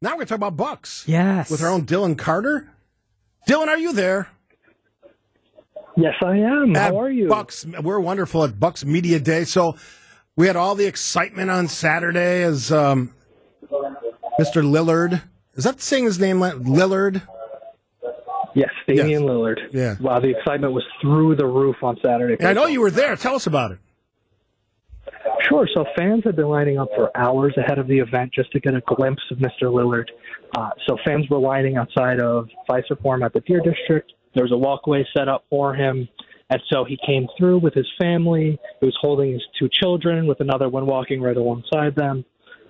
Now we're going to talk about Bucks. Yes. With our own Dylan Carter. Dylan, are you there? Yes, I am. At How are you? Bucks, we're wonderful at Bucks Media Day. So we had all the excitement on Saturday as um, Mr. Lillard. Is that saying his name? Lillard? Yes, Damian Lillard. Yeah. Wow, the excitement was through the roof on Saturday. I know you were there. Tell us about it. Sure. So fans have been lining up for hours ahead of the event just to get a glimpse of Mr. Lillard. Uh, so fans were lining outside of Fiserv Forum at the Deer District. There was a walkway set up for him. And so he came through with his family. He was holding his two children with another one walking right alongside them.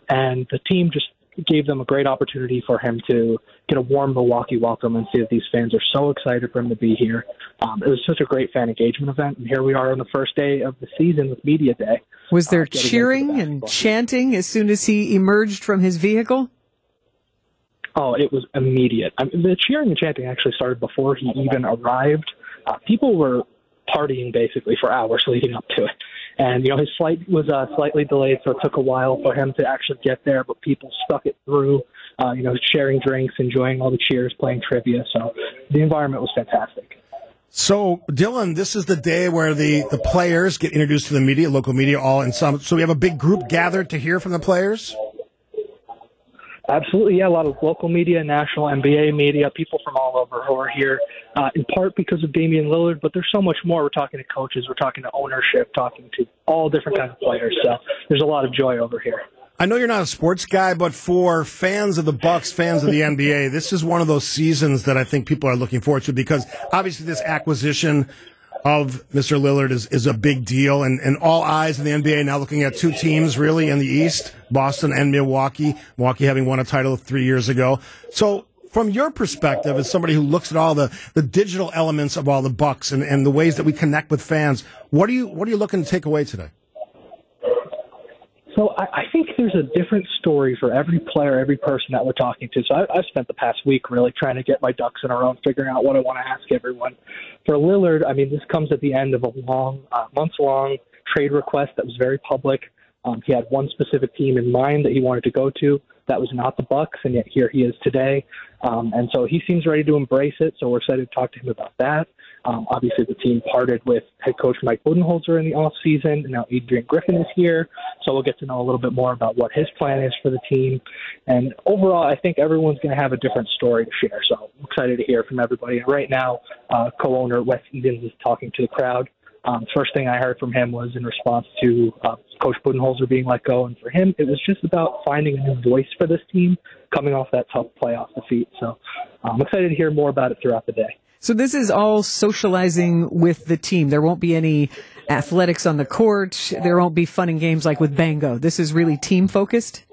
And the team just gave them a great opportunity for him to get a warm Milwaukee welcome and see that these fans are so excited for him to be here. Um, it was such a great fan engagement event, and here we are on the first day of the season with Media Day. Was there uh, cheering and chanting as soon as he emerged from his vehicle? Oh, it was immediate. I mean, the cheering and chanting actually started before he even arrived. Uh, people were partying basically for hours leading up to it. And, you know, his flight was uh, slightly delayed, so it took a while for him to actually get there, but people stuck it through, uh, you know, sharing drinks, enjoying all the cheers, playing trivia. So the environment was fantastic. So, Dylan, this is the day where the, the players get introduced to the media, local media, all in some. So we have a big group gathered to hear from the players. Absolutely, yeah. A lot of local media, national NBA media, people from all over who are here, uh, in part because of Damian Lillard, but there's so much more. We're talking to coaches, we're talking to ownership, talking to all different kinds of players. So there's a lot of joy over here. I know you're not a sports guy, but for fans of the Bucks, fans of the NBA, this is one of those seasons that I think people are looking forward to because obviously this acquisition of Mr. Lillard is, is a big deal, and, and all eyes in the NBA now looking at two teams really in the East, Boston and Milwaukee. Milwaukee having won a title three years ago. So, from your perspective, as somebody who looks at all the, the digital elements of all the Bucks and, and the ways that we connect with fans, what are you what are you looking to take away today? So I, I think there's a different story for every player, every person that we're talking to. So I, I've spent the past week really trying to get my ducks in a row and figuring out what I want to ask everyone. For Lillard, I mean, this comes at the end of a long, uh, months-long trade request that was very public. Um, he had one specific team in mind that he wanted to go to. That was not the Bucks, and yet here he is today. Um, and so he seems ready to embrace it. So we're excited to talk to him about that. Um, obviously, the team parted with head coach Mike Budenholzer in the off season, and now Adrian Griffin is here. So we'll get to know a little bit more about what his plan is for the team. And overall, I think everyone's going to have a different story to share. So I'm excited to hear from everybody. And right now, uh, co-owner Wes Edens is talking to the crowd. Um, first thing I heard from him was in response to uh, Coach Budenholzer being let go, and for him, it was just about finding a new voice for this team coming off that tough playoff defeat. So I'm excited to hear more about it throughout the day. So this is all socializing with the team. There won't be any athletics on the court. There won't be fun and games like with Bango. This is really team focused.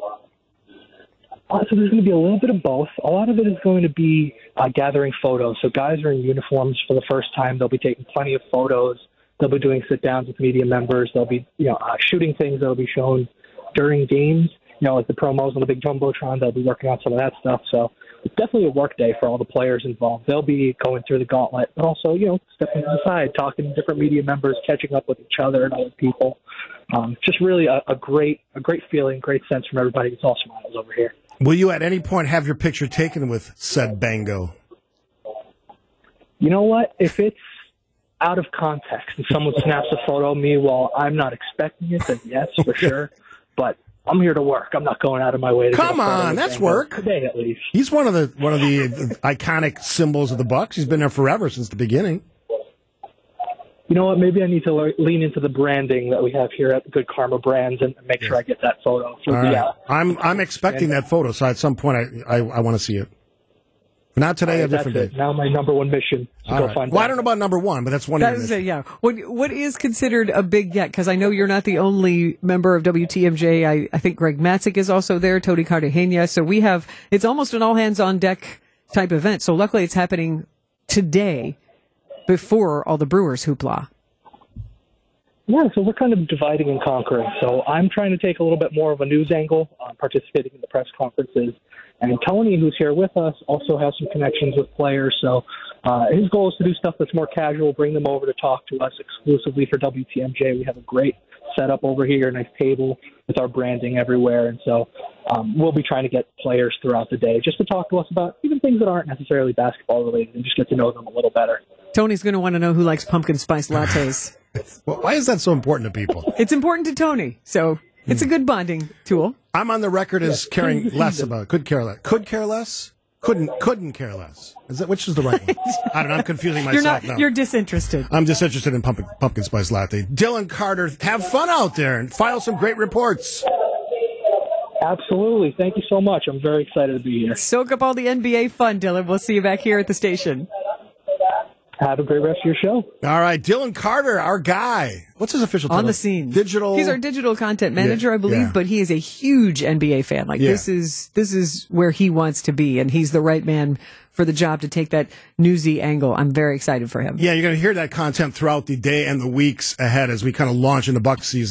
Uh, so there's going to be a little bit of both. A lot of it is going to be uh, gathering photos. So guys are in uniforms for the first time. They'll be taking plenty of photos. They'll be doing sit downs with media members. They'll be you know uh, shooting things that'll be shown during games. You know, like the promos on the big jumbotron. They'll be working on some of that stuff. So it's definitely a work day for all the players involved. They'll be going through the gauntlet, but also you know stepping aside, talking to different media members, catching up with each other and other people. Um, just really a, a great a great feeling, great sense from everybody. It's all smiles over here. Will you at any point have your picture taken with said Bango? You know what? If it's out of context and someone snaps a photo of me while I'm not expecting it, then yes, for sure. But I'm here to work. I'm not going out of my way to Come get a photo on, that's work. today at least. He's one of the one of the iconic symbols of the Bucks. He's been there forever since the beginning. You know what? Maybe I need to le- lean into the branding that we have here at Good Karma Brands and make sure I get that photo for All the. right. Uh, I'm I'm expecting that photo, so at some point I I, I want to see it. Not today, a that's different it. day. Now my number one mission is to All go right. find. Well, I don't know about number one, but that's one. of That your is missions. a, yeah. What what is considered a big get? Because I know you're not the only member of WTMJ. I, I think Greg Matzek is also there. Tony Cartagena. So we have it's almost an all hands on deck type event. So luckily it's happening today before all the Brewers hoopla. Yeah, so we're kind of dividing and conquering. So I'm trying to take a little bit more of a news angle, uh, participating in the press conferences. And Tony, who's here with us, also has some connections with players. So uh, his goal is to do stuff that's more casual, bring them over to talk to us exclusively for WTMJ. We have a great setup over here, a nice table with our branding everywhere, and so um, we'll be trying to get players throughout the day just to talk to us about even things that aren't necessarily basketball related and just get to know them a little better. Tony's going to want to know who likes pumpkin spice lattes. Well, why is that so important to people? It's important to Tony, so it's a hmm. good bonding tool. I'm on the record as caring less about. Could care less. Could care less. Couldn't couldn't care less. Is that which is the right one? I don't know. I'm confusing myself You're not. now. You're disinterested. I'm disinterested in pumpkin, pumpkin spice latte. Dylan Carter, have fun out there and file some great reports. Absolutely. Thank you so much. I'm very excited to be here. Soak up all the NBA fun, Dylan. We'll see you back here at the station. Have a great rest of your show. All right, Dylan Carter, our guy. What's his official title? On the scene, Digital. He's our digital content manager, Yeah, I believe, yeah. but he is a huge NBA fan. Like Yeah. this is this is where he wants to be, and he's the right man for the job to take that newsy angle. I'm very excited for him. Yeah, you're going to hear that content throughout the day and the weeks ahead as we kind of launch into Buck season.